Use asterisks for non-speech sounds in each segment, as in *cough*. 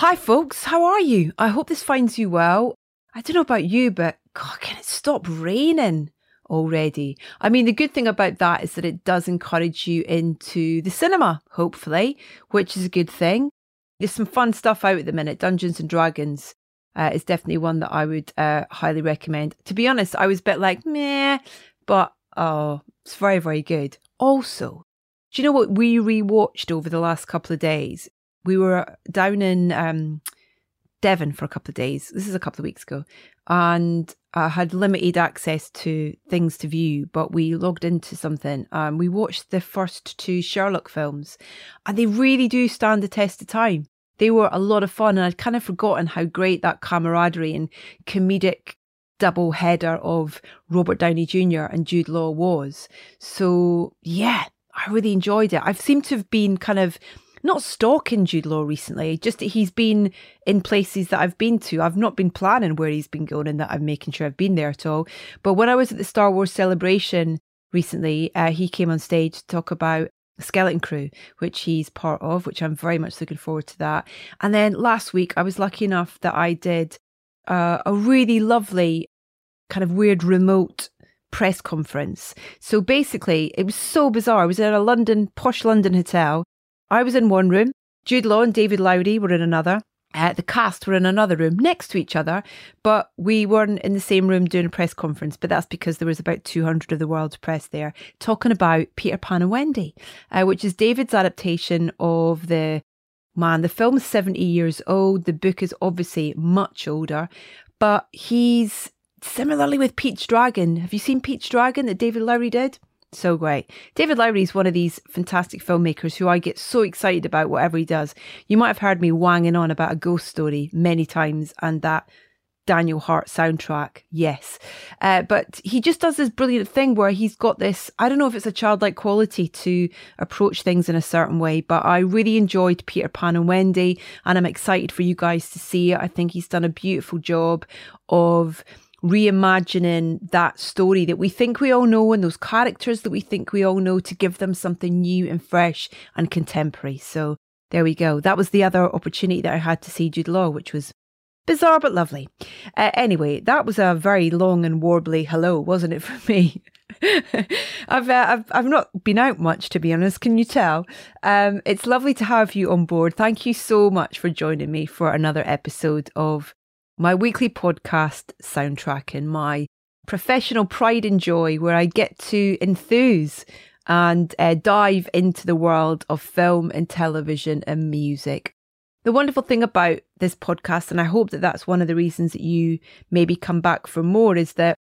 Hi, folks. How are you? I hope this finds you well. I don't know about you, but God, can it stop raining already? I mean, the good thing about that is that it does encourage you into the cinema, hopefully, which is a good thing. There's some fun stuff out at the minute. Dungeons and Dragons uh, is definitely one that I would uh, highly recommend. To be honest, I was a bit like, meh, but oh, it's very, very good. Also, do you know what we rewatched over the last couple of days? We were down in um, Devon for a couple of days. This is a couple of weeks ago. And I had limited access to things to view, but we logged into something. Um, we watched the first two Sherlock films, and they really do stand the test of time. They were a lot of fun, and I'd kind of forgotten how great that camaraderie and comedic double header of Robert Downey Jr. and Jude Law was. So, yeah, I really enjoyed it. I've seemed to have been kind of not stalking Jude Law recently, just that he's been in places that I've been to. I've not been planning where he's been going and that I'm making sure I've been there at all. But when I was at the Star Wars celebration recently, uh, he came on stage to talk about Skeleton Crew, which he's part of, which I'm very much looking forward to that. And then last week, I was lucky enough that I did uh, a really lovely, kind of weird remote press conference. So basically, it was so bizarre. I was in a London, posh London hotel. I was in one room. Jude Law and David Lowery were in another. Uh, the cast were in another room next to each other, but we weren't in the same room doing a press conference. But that's because there was about 200 of the world's press there talking about Peter Pan and Wendy, uh, which is David's adaptation of the man. The film's 70 years old. The book is obviously much older, but he's similarly with Pete's Dragon. Have you seen Pete's Dragon that David Lowery did? So great. David Lowery is one of these fantastic filmmakers who I get so excited about whatever he does. You might have heard me wanging on about a ghost story many times and that Daniel Hart soundtrack. Yes. Uh, but he just does this brilliant thing where he's got this, I don't know if it's a childlike quality to approach things in a certain way, but I really enjoyed Peter Pan and Wendy and I'm excited for you guys to see it. I think he's done a beautiful job of reimagining that story that we think we all know and those characters that we think we all know to give them something new and fresh and contemporary. So there we go. That was the other opportunity that I had to see Jude Law, which was bizarre but lovely. Uh, anyway, that was a very long and warbly hello, wasn't it *laughs* for me? I've, uh, I've I've not been out much to be honest. Can you tell? Um, it's lovely to have you on board. Thank you so much for joining me for another episode of my weekly podcast soundtrack and my professional pride and joy where I get to enthuse and uh, dive into the world of film and television and music. The wonderful thing about this podcast, and I hope that that's one of the reasons that you maybe come back for more, is that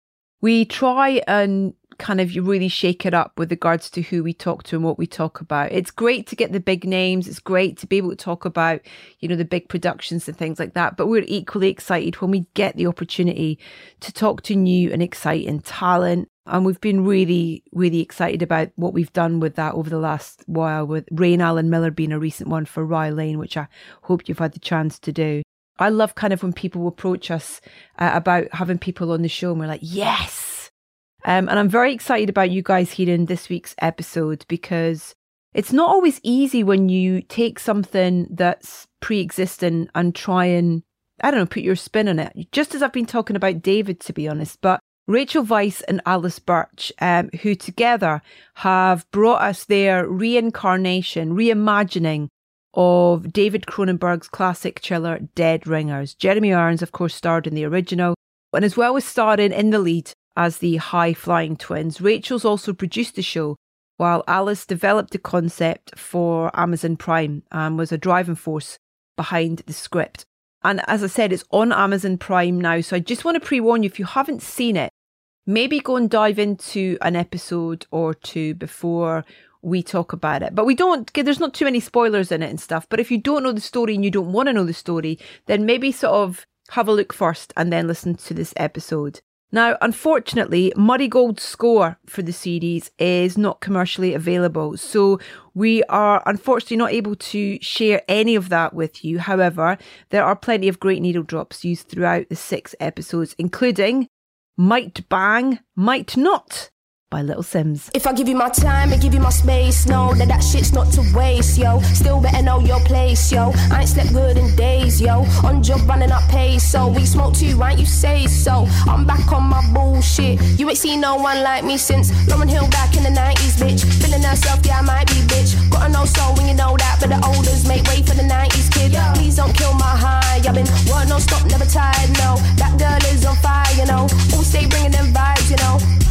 we try and kind of really shake it up with regards to who we talk to and what we talk about. It's great to get the big names. It's great to be able to talk about, you know, the big productions and things like that. But we're equally excited when we get the opportunity to talk to new and exciting talent. And we've been really, really excited about what we've done with that over the last while, with Raine Allen Miller being a recent one for Rye Lane, which I hope you've had the chance to do. I love kind of when people approach us uh, about having people on the show and we're like, yes, um, and I'm very excited about you guys hearing this week's episode because it's not always easy when you take something that's pre existing and try and, I don't know, put your spin on it. Just as I've been talking about David, to be honest, but Rachel Weisz and Alice Birch, um, who together have brought us their reincarnation, reimagining of David Cronenberg's classic thriller Dead Ringers. Jeremy Irons, of course, starred in the original, and as well as starring in the lead as the high flying twins. Rachel's also produced the show, while Alice developed the concept for Amazon Prime and was a driving force behind the script. And as I said, it's on Amazon Prime now. So I just want to pre warn you if you haven't seen it, maybe go and dive into an episode or two before we talk about it. But we don't, there's not too many spoilers in it and stuff. But if you don't know the story and you don't want to know the story, then maybe sort of have a look first and then listen to this episode. Now, unfortunately, Murray Gold's score for the series is not commercially available, so we are unfortunately not able to share any of that with you. However, there are plenty of great needle drops used throughout the six episodes, including Might Bang, Might Not by Little Simz. If I give you my time and give you my space, know that that shit's not to waste, yo. Still better know your place, yo. I ain't slept good in days, yo. On job running up pace, so we smoke too, right? You say so. I'm back on my bullshit. You ain't seen no one like me since Lauryn Hill back in the 90s, bitch. Feeling herself, yeah, I might be, bitch. Gotta know so when you know that, but the olders make way for the 90s, kid. Please don't kill my high. I've been work no stop, never tired, no. That girl is on fire, you know. Always stay bringing them vibes, you know.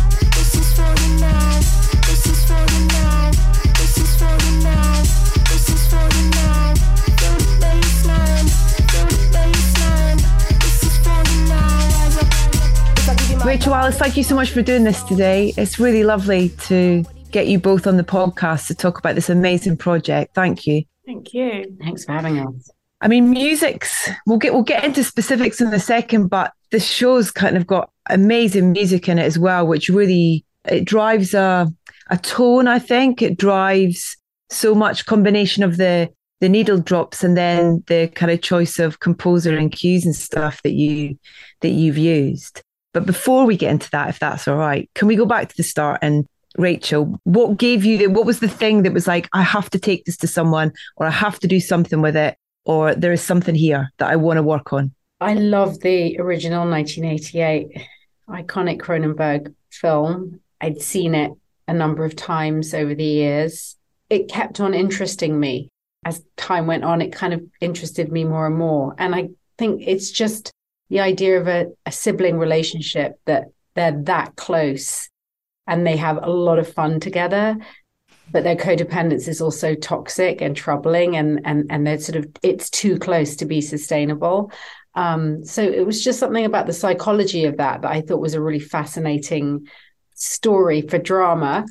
Alice, thank you so much for doing this today. It's really lovely to get you both on the podcast to talk about this amazing project. Thank you. Thank you. Thanks for having us. I mean, music's we'll get we'll get into specifics in a second, but this show's kind of got amazing music in it as well, which really it drives a a tone. I think it drives so much combination of the the needle drops and then the kind of choice of composer and cues and stuff that you that you've used. But before we get into that, if that's all right, can we go back to the start and Rachel, what gave you the what was the thing that was like, I have to take this to someone or I have to do something with it, or there is something here that I want to work on? I love the original 1988 iconic Cronenberg film. I'd seen it a number of times over the years. It kept on interesting me as time went on. It kind of interested me more and more. And I think it's just the idea of a, a sibling relationship that they're that close and they have a lot of fun together but their codependence is also toxic and troubling and and and they're sort of it's too close to be sustainable. Um, so it was just something about the psychology of that that i thought was a really fascinating story for drama.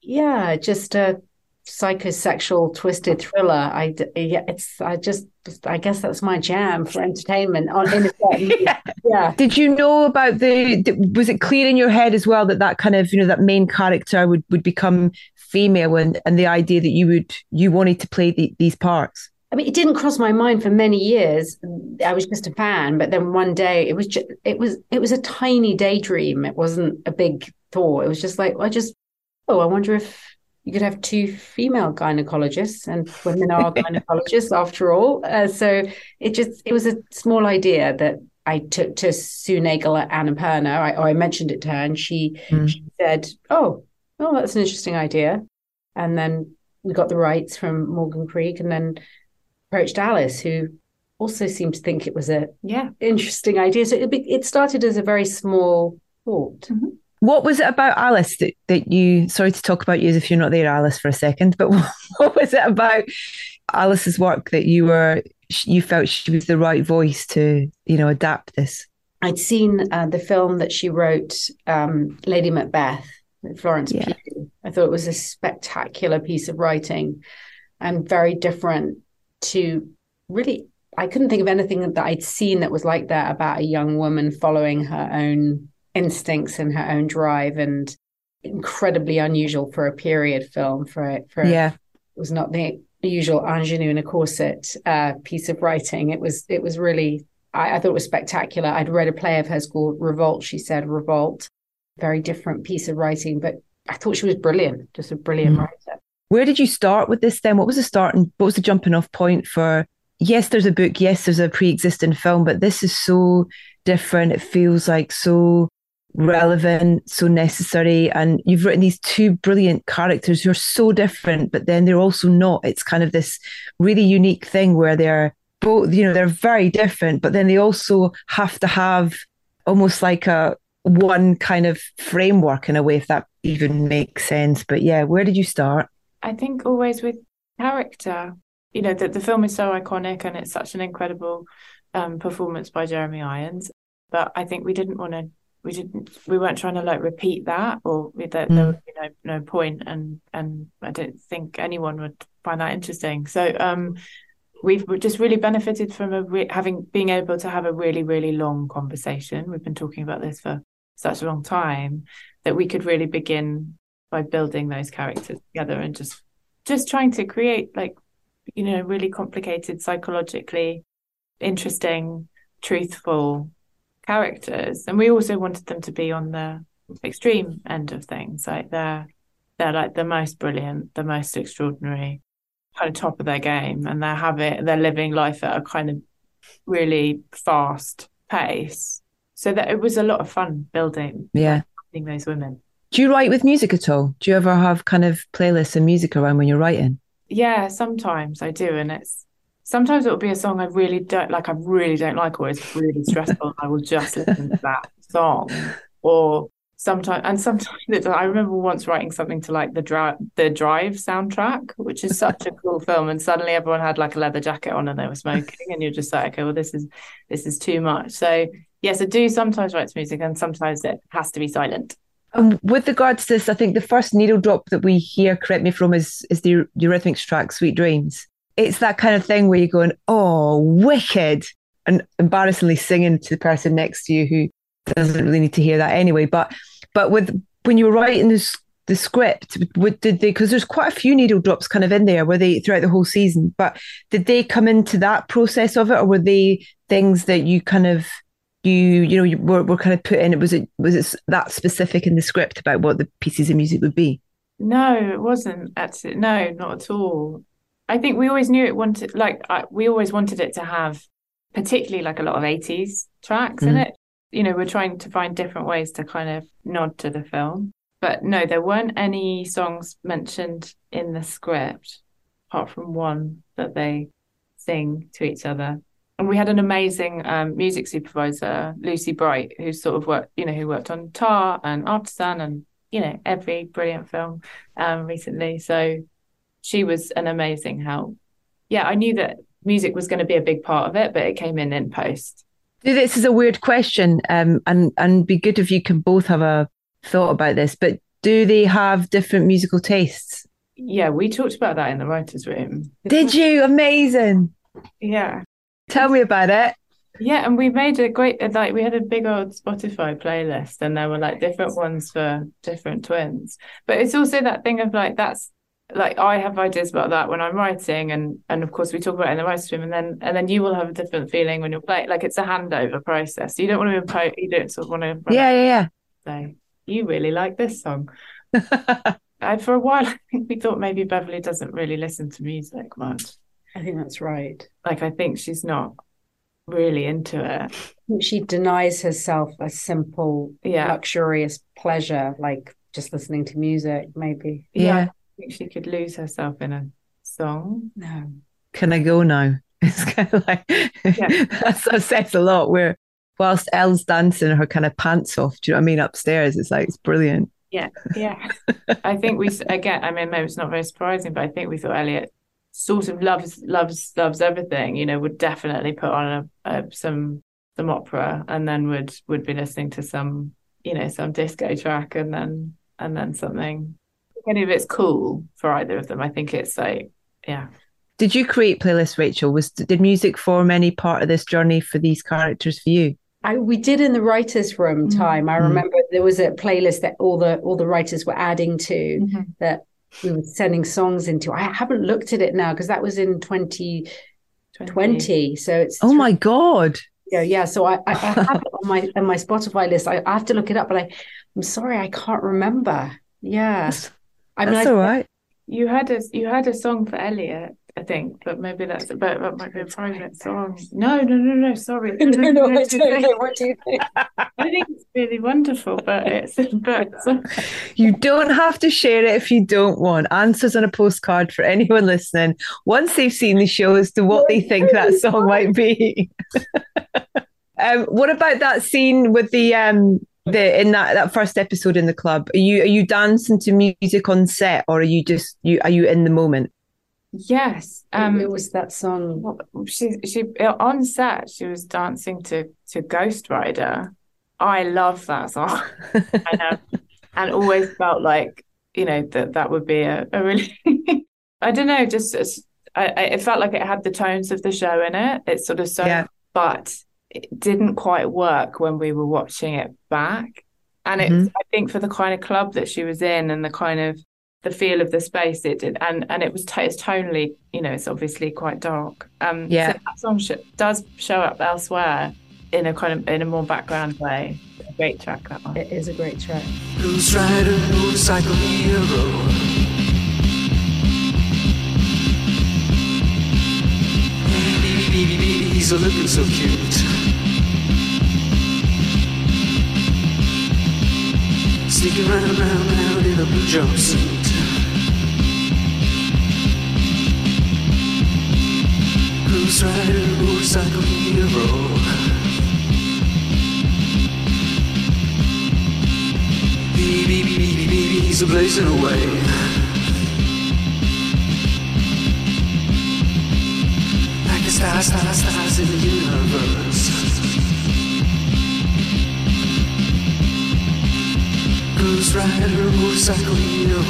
Yeah just a psychosexual twisted thriller i yeah it's i just i guess that's my jam for entertainment on in *laughs* yeah. yeah Did you know about the? Was it clear in your head as well that that kind of you know that main character would would become female and and the idea that you would you wanted to play the, these parts? I mean, it didn't cross my mind for many years. I was just a fan, but then one day it was just, it was it was a tiny daydream. It wasn't a big thought. It was just like I just oh, I wonder if you could have two female gynecologists, and women are *laughs* gynecologists after all. Uh, so it just it was a small idea that I took to Sue Naegle at Annapurna. I, or I mentioned it to her, and she, Mm. she said, "Oh, well, that's an interesting idea." And then we got the rights from Morgan Creek, and then approached Alice, who also seemed to think it was a Yeah. interesting idea. So it, it started as a very small thought. What was it about Alice that, that you, sorry to talk about you as if you're not there, Alice, for a second, but *laughs* what was it about Alice's work that you were, you felt she was the right voice to, you know, adapt this? I'd seen uh, the film that she wrote, um, Lady Macbeth, with Florence Yeah. Pugh. I thought it was a spectacular piece of writing and very different to really. I couldn't think of anything that I'd seen that was like that about a young woman following her own instincts and her own drive, and incredibly unusual for a period film. For it for Yeah. it was not the usual ingenue in a corset uh, piece of writing. It was it was really I, I thought it was spectacular. I'd read a play of hers called Revolt. She said Revolt, very different piece of writing, but I thought she was brilliant, just a brilliant Mhm. writer. Where did you start with this then? What was the starting, what was the jumping off point for, yes, there's a book, yes, there's a pre existing film, but this is so different. It feels like so relevant, so necessary. And you've written these two brilliant characters who are so different, but then they're also not. It's kind of this really unique thing where they're both, you know, they're very different, but then they also have to have almost like a one kind of framework in a way, if that even makes sense. But yeah, where did you start? I think always with character, you know, that the film is so iconic and it's such an incredible um, performance by Jeremy Irons. But I think we didn't want to, we didn't, we weren't trying to like repeat that, or that there Mm. would be no no point, and and I don't think anyone would find that interesting. So um, we've just really benefited from a re- having being able to have a really really long conversation. We've been talking about this for such a long time that we could really begin by building those characters together and just just trying to create like you know really complicated psychologically interesting truthful characters and we also wanted them to be on the extreme end of things. Like they're they're like the most brilliant, the most extraordinary, kind of top of their game, and they're having they're living life at a kind of really fast pace. So that it was a lot of fun building. Yeah. Building those women. Do you write with music at all? Do you ever have kind of playlists and music around when you're writing? Yeah, sometimes I do, and it's sometimes it'll be a song I really don't like. I really don't like, or it's really stressful. I will just listen to that song, or sometimes and sometimes I remember once writing something to like the drive the Drive soundtrack, which is such a cool film, and suddenly everyone had like a leather jacket on and they were smoking, and you're just like, okay, well this is this is too much. So yes, I do sometimes write music, and sometimes it has to be silent. Um, with regards to this, I think the first needle drop that we hear, correct me from, is is the Eurythmics track "Sweet Dreams." It's that kind of thing where you're going, "Oh, wicked," and embarrassingly singing to the person next to you who doesn't really need to hear that anyway. But but with when you were writing this the script, what did they? Because there's quite a few needle drops kind of in there, were they throughout the whole season? But did they come into that process of it, or were they things that you kind of you you know you were, were kind of put in? It was it was it that specific in the script about what the pieces of music would be? No, it wasn't. Actually, no, not at all. I think we always knew it wanted like I, we always wanted it to have particularly like a lot of 80s tracks mm. in it you know, we're trying to find different ways to kind of nod to the film. But no, there weren't any songs mentioned in the script, apart from one that they sing to each other. And we had an amazing um, music supervisor, Lucy Bright, who sort of worked, you know, who worked on Tar and Aftersun and, you know, every brilliant film um, recently. So she was an amazing help. Yeah, I knew that music was going to be a big part of it, but it came in in post. This is a weird question, um, and and be good if you can both have a thought about this. But do they have different musical tastes? Yeah, we talked about that in the writers' room. Did you? Amazing. Yeah. Tell me about it. Yeah, and we made a great like we had a big old Spotify playlist, and there were like different ones for different twins. But it's also that thing of like that's like I have ideas about that when I'm writing, and and of course we talk about it in the writers' room, and then and then you will have a different feeling when you're playing. Like it's a handover process. You don't want to impose. You don't sort of want to. Yeah, yeah, yeah. So you really like this song. *laughs* I, for a while, *laughs* I think we thought maybe Beverly doesn't really listen to music much. I think that's right. Like I think she's not really into it. She denies herself a simple, yeah. luxurious pleasure, like just listening to music, maybe. yeah. yeah think she could lose herself in a song. No. Can I go now? *laughs* It's kind of like yeah. *laughs* that says a lot. Where whilst Elle's dancing her kind of pants off, do you know what I mean? Upstairs, it's like it's brilliant. Yeah, yeah. *laughs* I think we again. I mean, maybe it's not very surprising, but I think we thought Elliot sort of loves loves loves everything. You know, would definitely put on a, a some some opera, and then would would be listening to some you know some disco track, and then and then something any of it's cool for either of them. I think it's like, yeah. Did you create playlists, Rachel? Was did music form any part of this journey for these characters for you? I, we did in the writers' room mm-hmm. time. I mm-hmm. remember there was a playlist that all the all the writers were adding to mm-hmm. that we were sending songs into. I haven't looked at it now because that was in 2020. 20. So it's oh my god. Yeah, yeah. So I, I, I have it on my *laughs* on my Spotify list. I, I have to look it up, but I I'm sorry I can't remember. Yeah. *laughs* I mean, that's all right. You had a you had a song for Elliot, I think, but maybe that's but that might be a private song. No, no, no, no. Sorry. no, *laughs* no, no, I don't know. *laughs* What do you think? I think it's really wonderful, but it's but *laughs* you don't have to share it if you don't want. Answers on a postcard for anyone listening once they've seen the show as to what they think that song might be. um, what about that scene with the um the in that that first episode in the club are you are you dancing to music on set or are you just you are you in the moment? Yes um it was that song? she she on set she was dancing to to ghost rider. I love that song. *laughs* I know. And always felt like you know that that would be a, a really *laughs* i don't know just I, I, it felt like it had the tones of the show in it. It's sort of so yeah. but it didn't quite work when we were watching it back. And it's mm-hmm. I think for the kind of club that she was in and the kind of the feel of the space it did and and it was t- it's tonally you know it's obviously quite dark um yeah so that song sh- does show up elsewhere in a kind of in a more background way great track, that one. It is a great track. Blues rider, motorcycle hero. Baby, baby, baby, he's a looking so cute. Sneaking round, round, round in a blue jumpsuit. Blues rider, motorcycle hero. Baby, baby, baby, baby, he's a blazing away. Like the stars, stars, stars in the universe. Blues rider, motorcycle hero.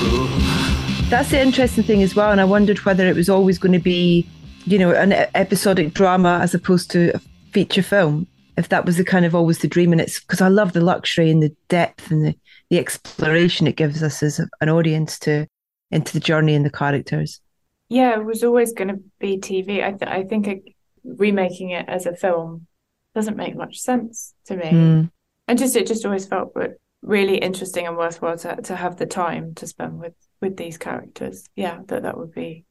That's the interesting thing as well. And I wondered whether it was always going to be, you know, an episodic drama as opposed to a feature film. If that was the kind of always the dream. And it's because I love the luxury and the depth and the, the exploration it gives us as an audience to into the journey and the characters. Yeah, it was always going to be TV. I, th- I think it, remaking it as a film doesn't make much sense to me. Mm. And just it just always felt re- really interesting and worthwhile to, to have the time to spend with with these characters. Yeah, that that would be,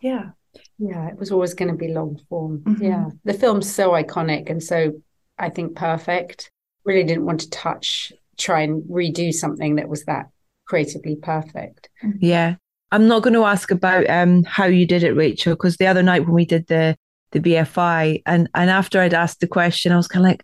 yeah. Yeah, it was always going to be long form. Mhm. Yeah. The film's so iconic and so, I think, perfect. Really didn't want to touch, try and redo something that was that creatively perfect. Yeah. I'm not going to ask about um how you did it, Rachel, because the other night when we did the the BFI and and after I'd asked the question, I was kind of like,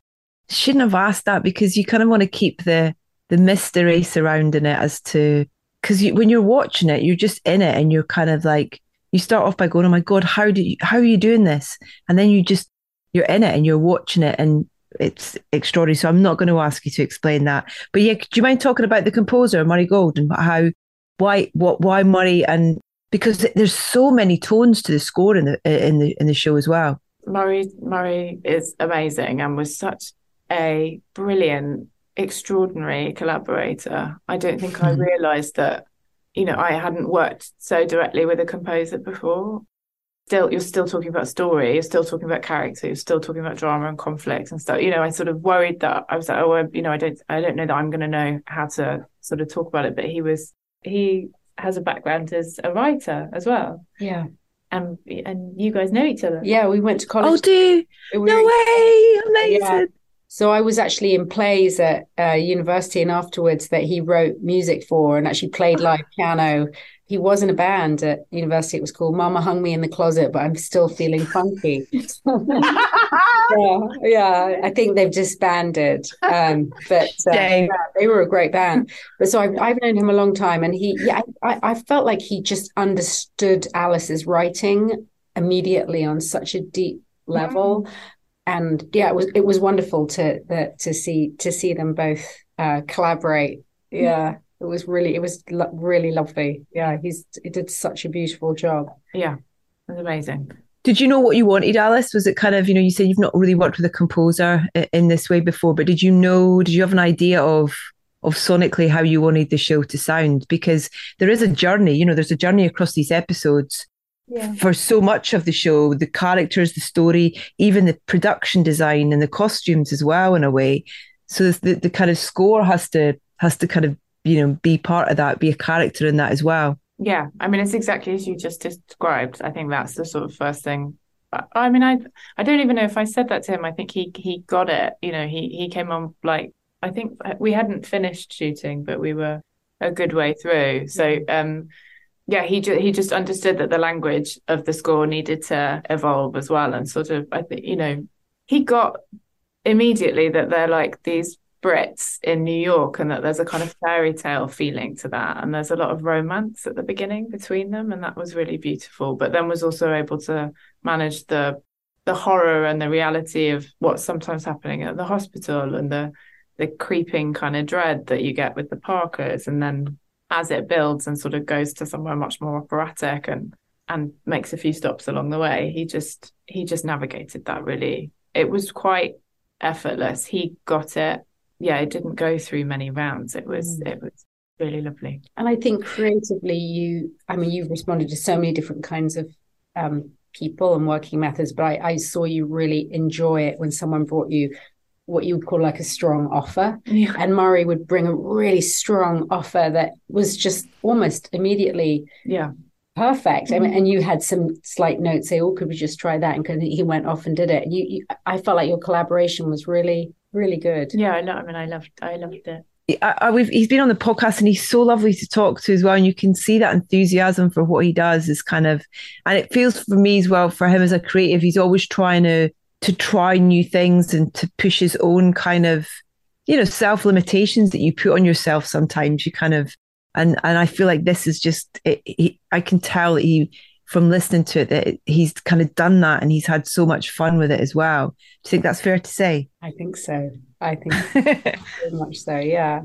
shouldn't have asked that because you kind of want to keep the the mystery surrounding it as to because you, when you're watching it, you're just in it and you're kind of like you start off by going, oh my god, how do you how are you doing this? And then you just you're in it and you're watching it and it's extraordinary. So I'm not going to ask you to explain that. But yeah, do you mind talking about the composer Murray Gold and how why what why Murray and because there's so many tones to the score in the in the in the show as well. Murray Murray is amazing and was such a brilliant, extraordinary collaborator. I don't think I Mhm. realized that, you know, I hadn't worked so directly with a composer before. Still, you're still talking about story, you're still talking about character, you're still talking about drama and conflict and stuff. You know, I sort of worried that I was like, oh, you know, I don't, I don't know that I'm going to know how to sort of talk about it. But he was, he has a background as a writer as well, Yeah. and and you guys know each other. Yeah. We went to college. Oh, do no way! Amazing. Yeah. So I was actually in plays at uh, university and afterwards that he wrote music for and actually played live piano. He was in a band at university. It was called Mama Hung Me in the Closet, but I'm still feeling funky. *laughs* yeah, yeah, I think they've disbanded. Um, but uh, yeah, they were a great band. But so I've, I've known him a long time, and he, yeah, I, I felt like he just understood Alice's writing immediately on such a deep level. And yeah, it was it was wonderful to that to see to see them both uh, collaborate. Yeah, it was really it was lo- really lovely. Yeah, he's he did such a beautiful job. Yeah, it was amazing. Did you know what you wanted, Alice? Was it kind of, you know, you said you've not really worked with a composer in this way before, but did you know, did you have an idea of of sonically how you wanted the show to sound? Because there is a journey, you know, there's a journey across these episodes Yeah. for so much of the show, the characters, the story, even the production design and the costumes as well, in a way. So the the kind of score has to has to kind of, you know, be part of that, be a character in that as well. Yeah, I mean, it's exactly as you just described. I think that's the sort of first thing. I, mean, I I don't even know if I said that to him. I think he he got it. You know, he he came on like I think we hadn't finished shooting, but we were a good way through. So um, yeah, he ju- he just understood that the language of the score needed to evolve as well, and sort of I think you know he got immediately that they're like these Brits in New York and that there's a kind of fairy tale feeling to that. And there's a lot of romance at the beginning between them. And that was really beautiful. But then was also able to manage the the horror and the reality of what's sometimes happening at the hospital and the the creeping kind of dread that you get with the Parkers. And then as it builds and sort of goes to somewhere much more operatic and and makes a few stops along the way, he just he just navigated that really. It was quite effortless. He got it yeah, it didn't go through many rounds. It was Mm. it was really lovely. And I think creatively, you, I mean, you've responded to so many different kinds of um, people and working methods, but I, I saw you really enjoy it when someone brought you what you would call like a strong offer. Yeah. And Murray would bring a really strong offer that was just almost immediately Yeah. perfect. I mean, Mm-hmm. and you had some slight notes say, "Oh, could we just try that?" And 'cause he went off and did it. You, you, I felt like your collaboration was really, really good. Yeah, I know. I mean, I loved, I loved it. I, I, we've, he's been on the podcast and he's so lovely to talk to as well. And you can see that enthusiasm for what he does is kind of, and it feels for me as well, for him as a creative, he's always trying to, to try new things and to push his own kind of, you know, self limitations that you put on yourself sometimes. You kind of, and, and I feel like this is just, it, I can tell that he, from listening to it, that he's kind of done that and he's had so much fun with it as well. Do you think that's fair to say? I think so. I think *laughs* very much so. Yeah,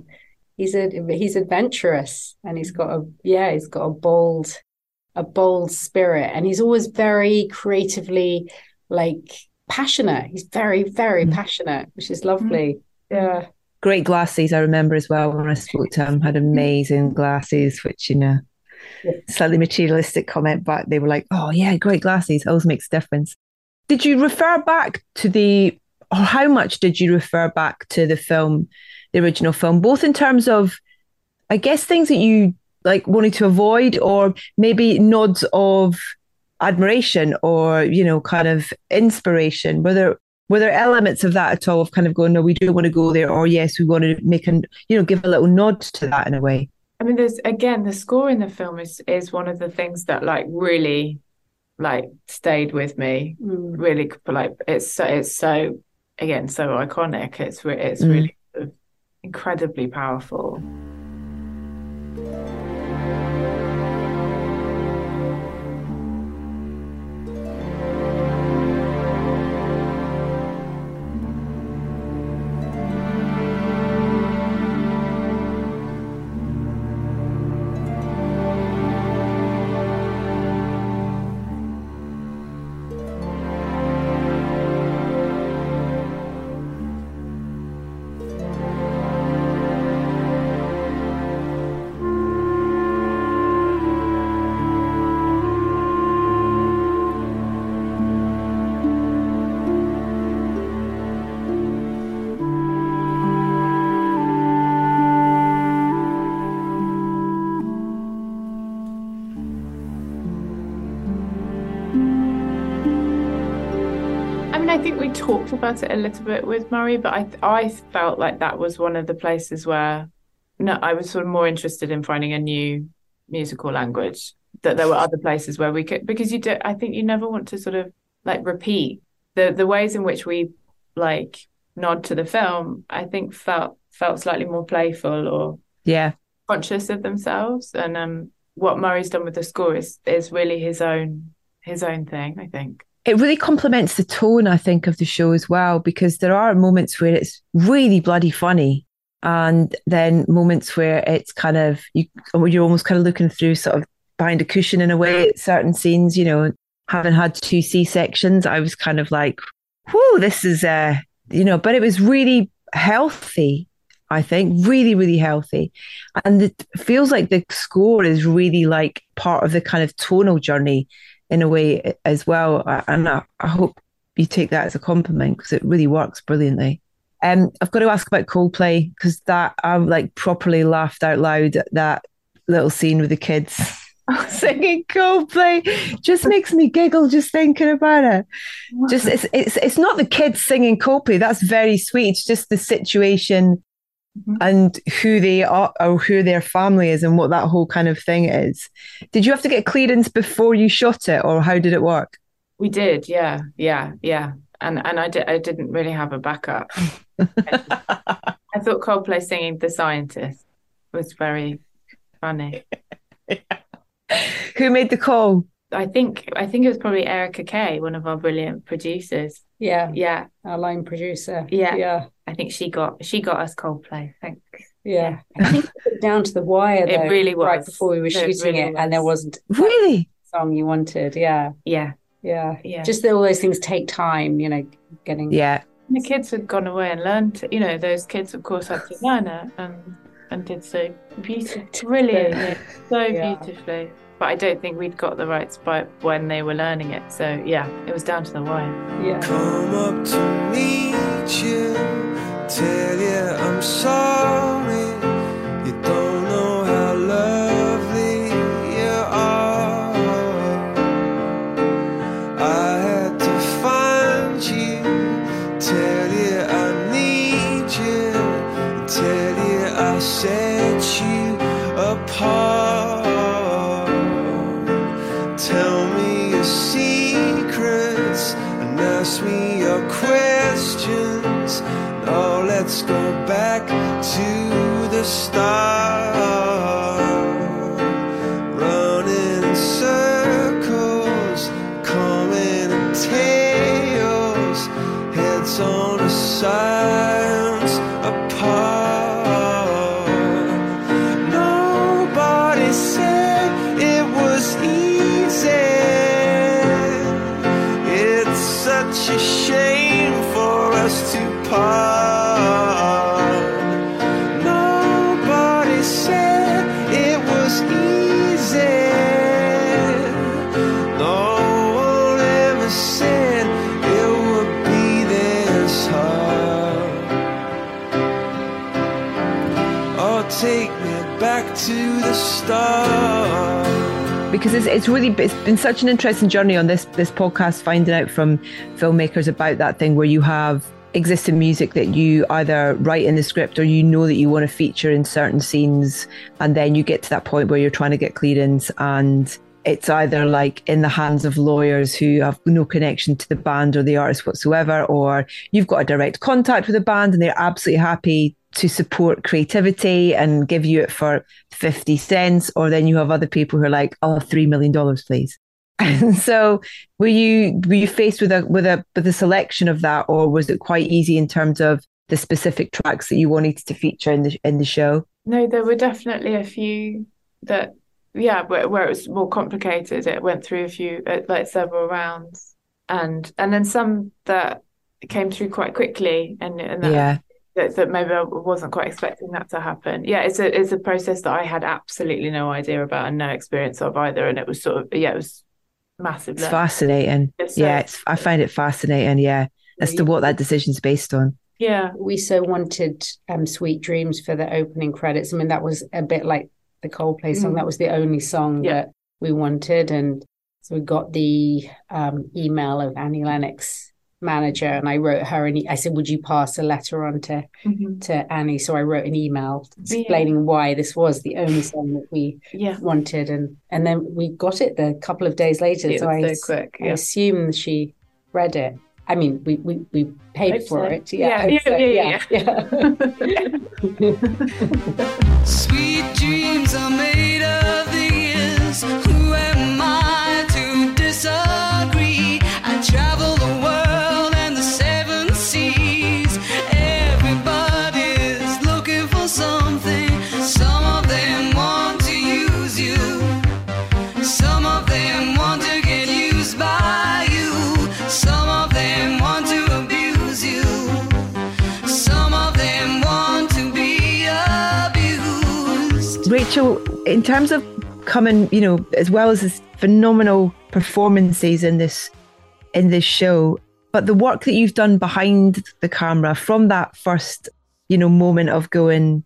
he's a he's adventurous, and he's got a yeah, he's got a bold, a bold spirit, and he's always very creatively like passionate. He's very very Mm. passionate, which is lovely. Yeah. great glasses. I remember as well when I spoke to him, had amazing glasses, which you know, Yeah. slightly materialistic comment, but they were like, "Oh yeah, great glasses. Always makes a difference." Did you refer back to the, or how much did you refer back to the film, the original film, both in terms of, I guess, things that you like wanted to avoid, or maybe nods of admiration, or you know, kind of inspiration? Were there were there elements of that at all of kind of going, no, we don't want to go there, or yes, we want to make an, you know, give a little nod to that in a way? I mean, there's again the score in the film is is one of the things that like really like stayed with me. Mm. Really, like it's so it's so again so iconic. It's it's Mm. really incredibly powerful. Talked about it a little bit with Murray, but I I felt like that was one of the places where no, I was sort of more interested in finding a new musical language. That there were other places where we could because you do. I think you never want to sort of like repeat the the ways in which we like nod to the film. I think felt felt slightly more playful or Yeah. conscious of themselves, and um, what Murray's done with the score is is really his own his own thing. I think. It really complements the tone, I think, of the show as well, because there are moments where it's really bloody funny. And then moments where it's kind of you you're almost kind of looking through sort of behind a cushion in a way at certain scenes, you know, having had two C sections, I was kind of like, whoa, this is uh you know, but it was really healthy, I think, really, really healthy. And it feels like the score is really like part of the kind of tonal journey in a way as well. And I, I hope you take that as a compliment because it really works brilliantly. Um, I've got to ask about Coldplay because that I've like properly laughed out loud at that little scene with the kids *laughs* singing Coldplay. Just makes me giggle just thinking about it. Just it's it's it's not the kids singing Coldplay. That's very sweet. It's just the situation Mhm. and who they are or who their family is and what that whole kind of thing is. Did you have to get clearance before you shot it, or how did it work? We did, yeah, yeah, yeah. And and I did I didn't really have a backup. *laughs* I thought Coldplay singing The Scientist was very funny. Who made the call? I think I think it was probably Erica Kay, one of our brilliant producers. Yeah. Yeah, Our line producer. Yeah. Yeah. I think she got she got us Coldplay. Thanks. Yeah. I think it was down to the wire It though, really right was. before we were It shooting really it, and there was. wasn't Really? song you wanted. Yeah. Yeah, Yeah. yeah. Just that all those things take time, you know, getting Yeah. the kids had gone away and learned. You know, those kids, of course, had to learn it and and did so beautifully, *laughs* brilliantly, so Yeah. beautifully but I don't think we'd got the rights by when they were learning it. So yeah, it was down to the wire. Yeah. Come up to meet you, tell you I'm sorry. Take me back to the start. because it's, it's really it's been such an interesting journey on this this podcast finding out from filmmakers about that thing where you have existing music that you either write in the script or you know that you want to feature in certain scenes and then you get to that point where you're trying to get clearance and it's either like in the hands of lawyers who have no connection to the band or the artist whatsoever or you've got a direct contact with the band and they're absolutely happy to support creativity and give you it for 50 cents or then you have other people who are like oh three million dollars please. And *laughs* so were you were you faced with a with a with a selection of that or was it quite easy in terms of the specific tracks that you wanted to feature in the in the show? No, there were definitely a few that, yeah, where, where it was more complicated. It went through a few, uh, like several rounds, and and then some that came through quite quickly, and and that, yeah that, that maybe I wasn't quite expecting that to happen. Yeah, it's a it's a process that I had absolutely no idea about and no experience of either, and it was sort of yeah, it was massive. it's fascinating It's so- yeah it's i find it fascinating yeah as to what that decision's based on Yeah, We so wanted um, Sweet Dreams for the opening credits. I mean, that was a bit like the Coldplay song. Mm. That was the only song Yeah. that we wanted. And so we got the um, email of Annie Lennox manager and I wrote her and I said, would you pass a letter on to, Mhm. to Annie? So I wrote an email Yeah. explaining why this was the only song that we yeah. wanted. And, and then we got it the couple of days later. It so I, so quick. I assume she read it. I mean, we, we, we paid Hope for so. it. Yeah, hope yeah, so. yeah, yeah. *laughs* *laughs* Sweet dreams are made Rachel, in terms of coming, you know, as well as this phenomenal performances in this in this show, but the work that you've done behind the camera from that first, you know, moment of going,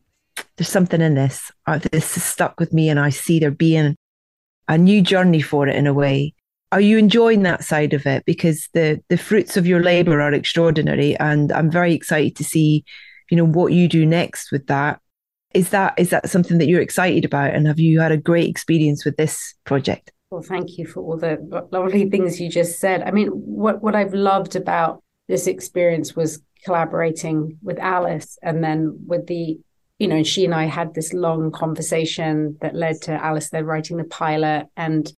there's something in this. Uh, This is stuck with me, and I see there being a new journey for it in a way. Are you enjoying that side of it? Because the the fruits of your labor are extraordinary, and I'm very excited to see, you know, what you do next with that is that is that something that you're excited about? And have you had a great experience with this project? Well, thank you for all the lovely things you just said. I mean, what what I've loved about this experience was collaborating with Alice, and then with the, you know, she and I had this long conversation that led to Alice then writing the pilot, and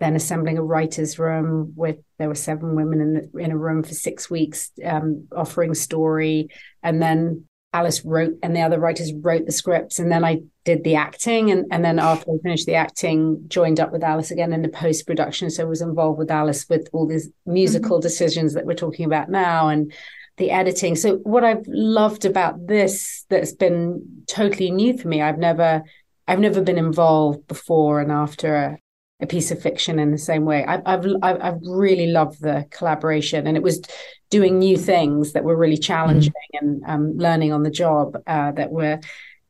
then assembling a writers' room with there were seven women in the, in a room for six weeks, um, offering story, and then Alice wrote and the other writers wrote the scripts and then I did the acting and, and then after I finished the acting joined up with Alice again in the post production so I was involved with Alice with all these musical mm-hmm. decisions that we're talking about now and the editing. So what I've loved about this that's been totally new for me I've never I've never been involved before and after a, a piece of fiction in the same way. I've, I've I've I've really loved the collaboration and it was doing new things that were really challenging and um, learning on the job uh, that were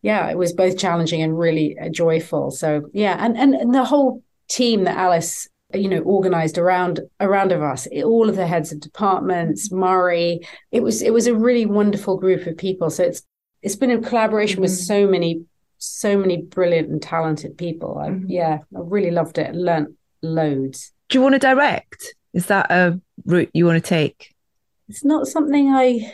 yeah it was both challenging and really uh, joyful. So yeah and, and and the whole team that alice you know organized around around of us all of the heads of departments murray it was it was a really wonderful group of people. So it's it's been a collaboration with Mhm. so many so many brilliant and talented people I, Mhm. yeah i really loved it Learned loads do you want to direct is that a route you want to take it's not something I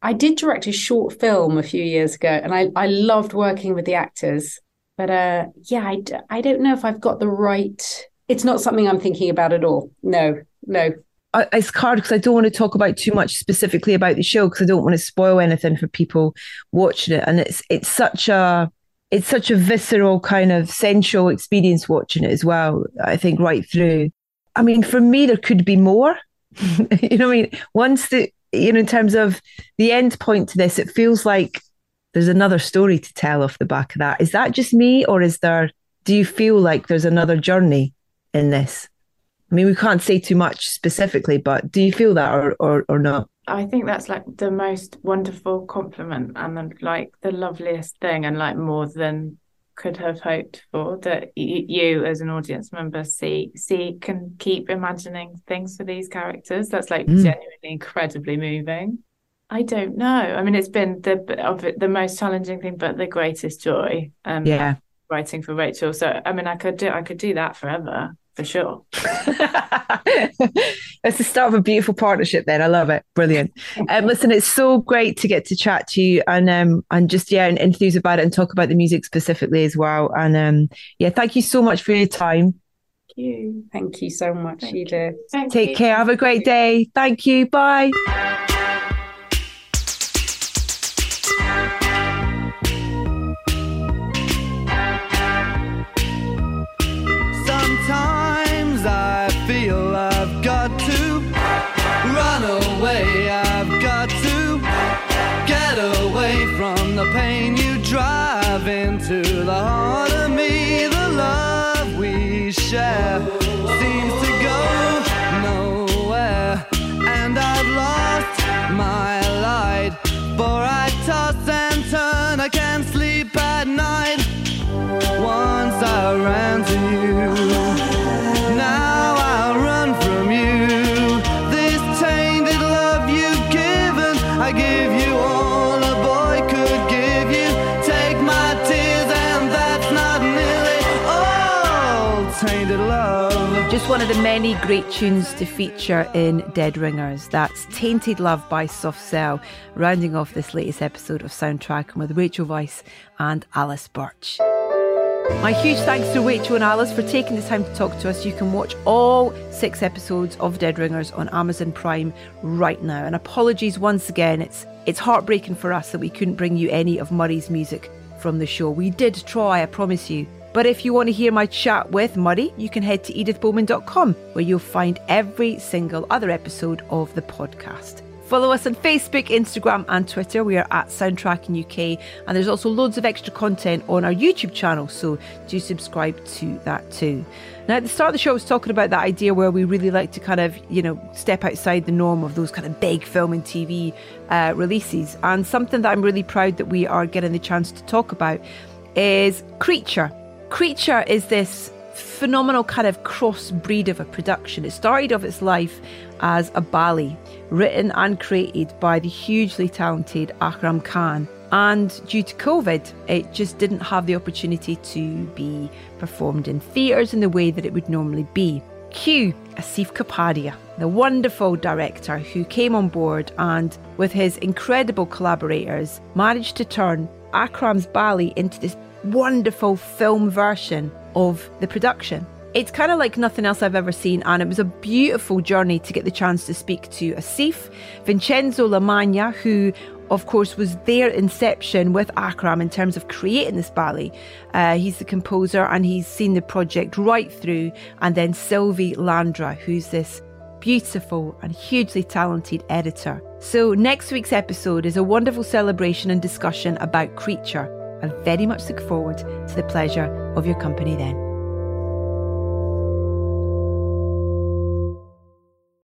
I did direct a short film a few years ago and I I loved working with the actors. But uh yeah, I, I don't know if I've got the right it's not something I'm thinking about at all. No, no. I- it's hard because I don't want to talk about too much specifically about the show because I don't want to spoil anything for people watching it. And it's it's such a it's such a visceral kind of sensual experience watching it as well. I think right through. I mean, for me, there could be more. *laughs* you know, I mean, once the you know, in terms of the end point to this, it feels like there's another story to tell off the back of that. Is that just me, or is there? Do you feel like there's another journey in this? I mean, we can't say too much specifically, but do you feel that, or or, or not? I think that's like the most wonderful compliment and then like the loveliest thing, and like more than could have hoped for that y- you as an audience member see see can keep imagining things for these characters. That's like Mm. genuinely incredibly moving. I don't know. I mean, it's been the of it the most challenging thing, but the greatest joy. Um, Yeah. writing for Rachel. So I mean, I could do I could do that forever for sure. *laughs* *laughs* It's the start of a beautiful partnership. Then I love it. Brilliant. Um, listen, it's so great to get to chat to you and um and just yeah and enthuse about it and talk about the music specifically as well. And um yeah, thank you so much for your time. Thank you. Thank you so much, Thank Edith. Thank Take you. care. Have a great day. Thank you. Bye. Just one of the many great tunes to feature in Dead Ringers. That's Tainted Love by Soft Cell, rounding off this latest episode of Soundtrack with Rachel Weisz and Alice Birch. My huge thanks to Rachel and Alice for taking the time to talk to us. You can watch all six episodes of Dead Ringers on Amazon Prime right now. And apologies once again, it's it's heartbreaking for us that we couldn't bring you any of Murray's music from the show. We did try, I promise you. But if you want to hear my chat with Murray, you can head to edithbowman.com where you'll find every single other episode of the podcast. Follow us on Facebook, Instagram, and Twitter. We are at Soundtracking UK, and there's also loads of extra content on our YouTube channel, so do subscribe to that too. Now, at the start of the show, I was talking about that idea where we really like to kind of, you know, step outside the norm of those kind of big film and TV uh, releases. And something that I'm really proud that we are getting the chance to talk about is Creature. Creature is this phenomenal kind of crossbreed of a production. It started off its life as a ballet, written and created by the hugely talented Akram Khan. And due to COVID, it just didn't have the opportunity to be performed in theatres in the way that it would normally be. Cue Asif Kapadia, the wonderful director who came on board and, with his incredible collaborators, managed to turn Akram's ballet into this wonderful film version of the production. It's kind of like nothing else I've ever seen, and it was a beautiful journey to get the chance to speak to Asif, Vincenzo Lamagna, who, of course, was their inception with Akram in terms of creating this ballet. Uh, he's the composer and he's seen the project right through, and then Sylvie Landra, who's this beautiful and hugely talented editor. So, next week's episode is a wonderful celebration and discussion about Creature. I very much look forward to the pleasure of your company then.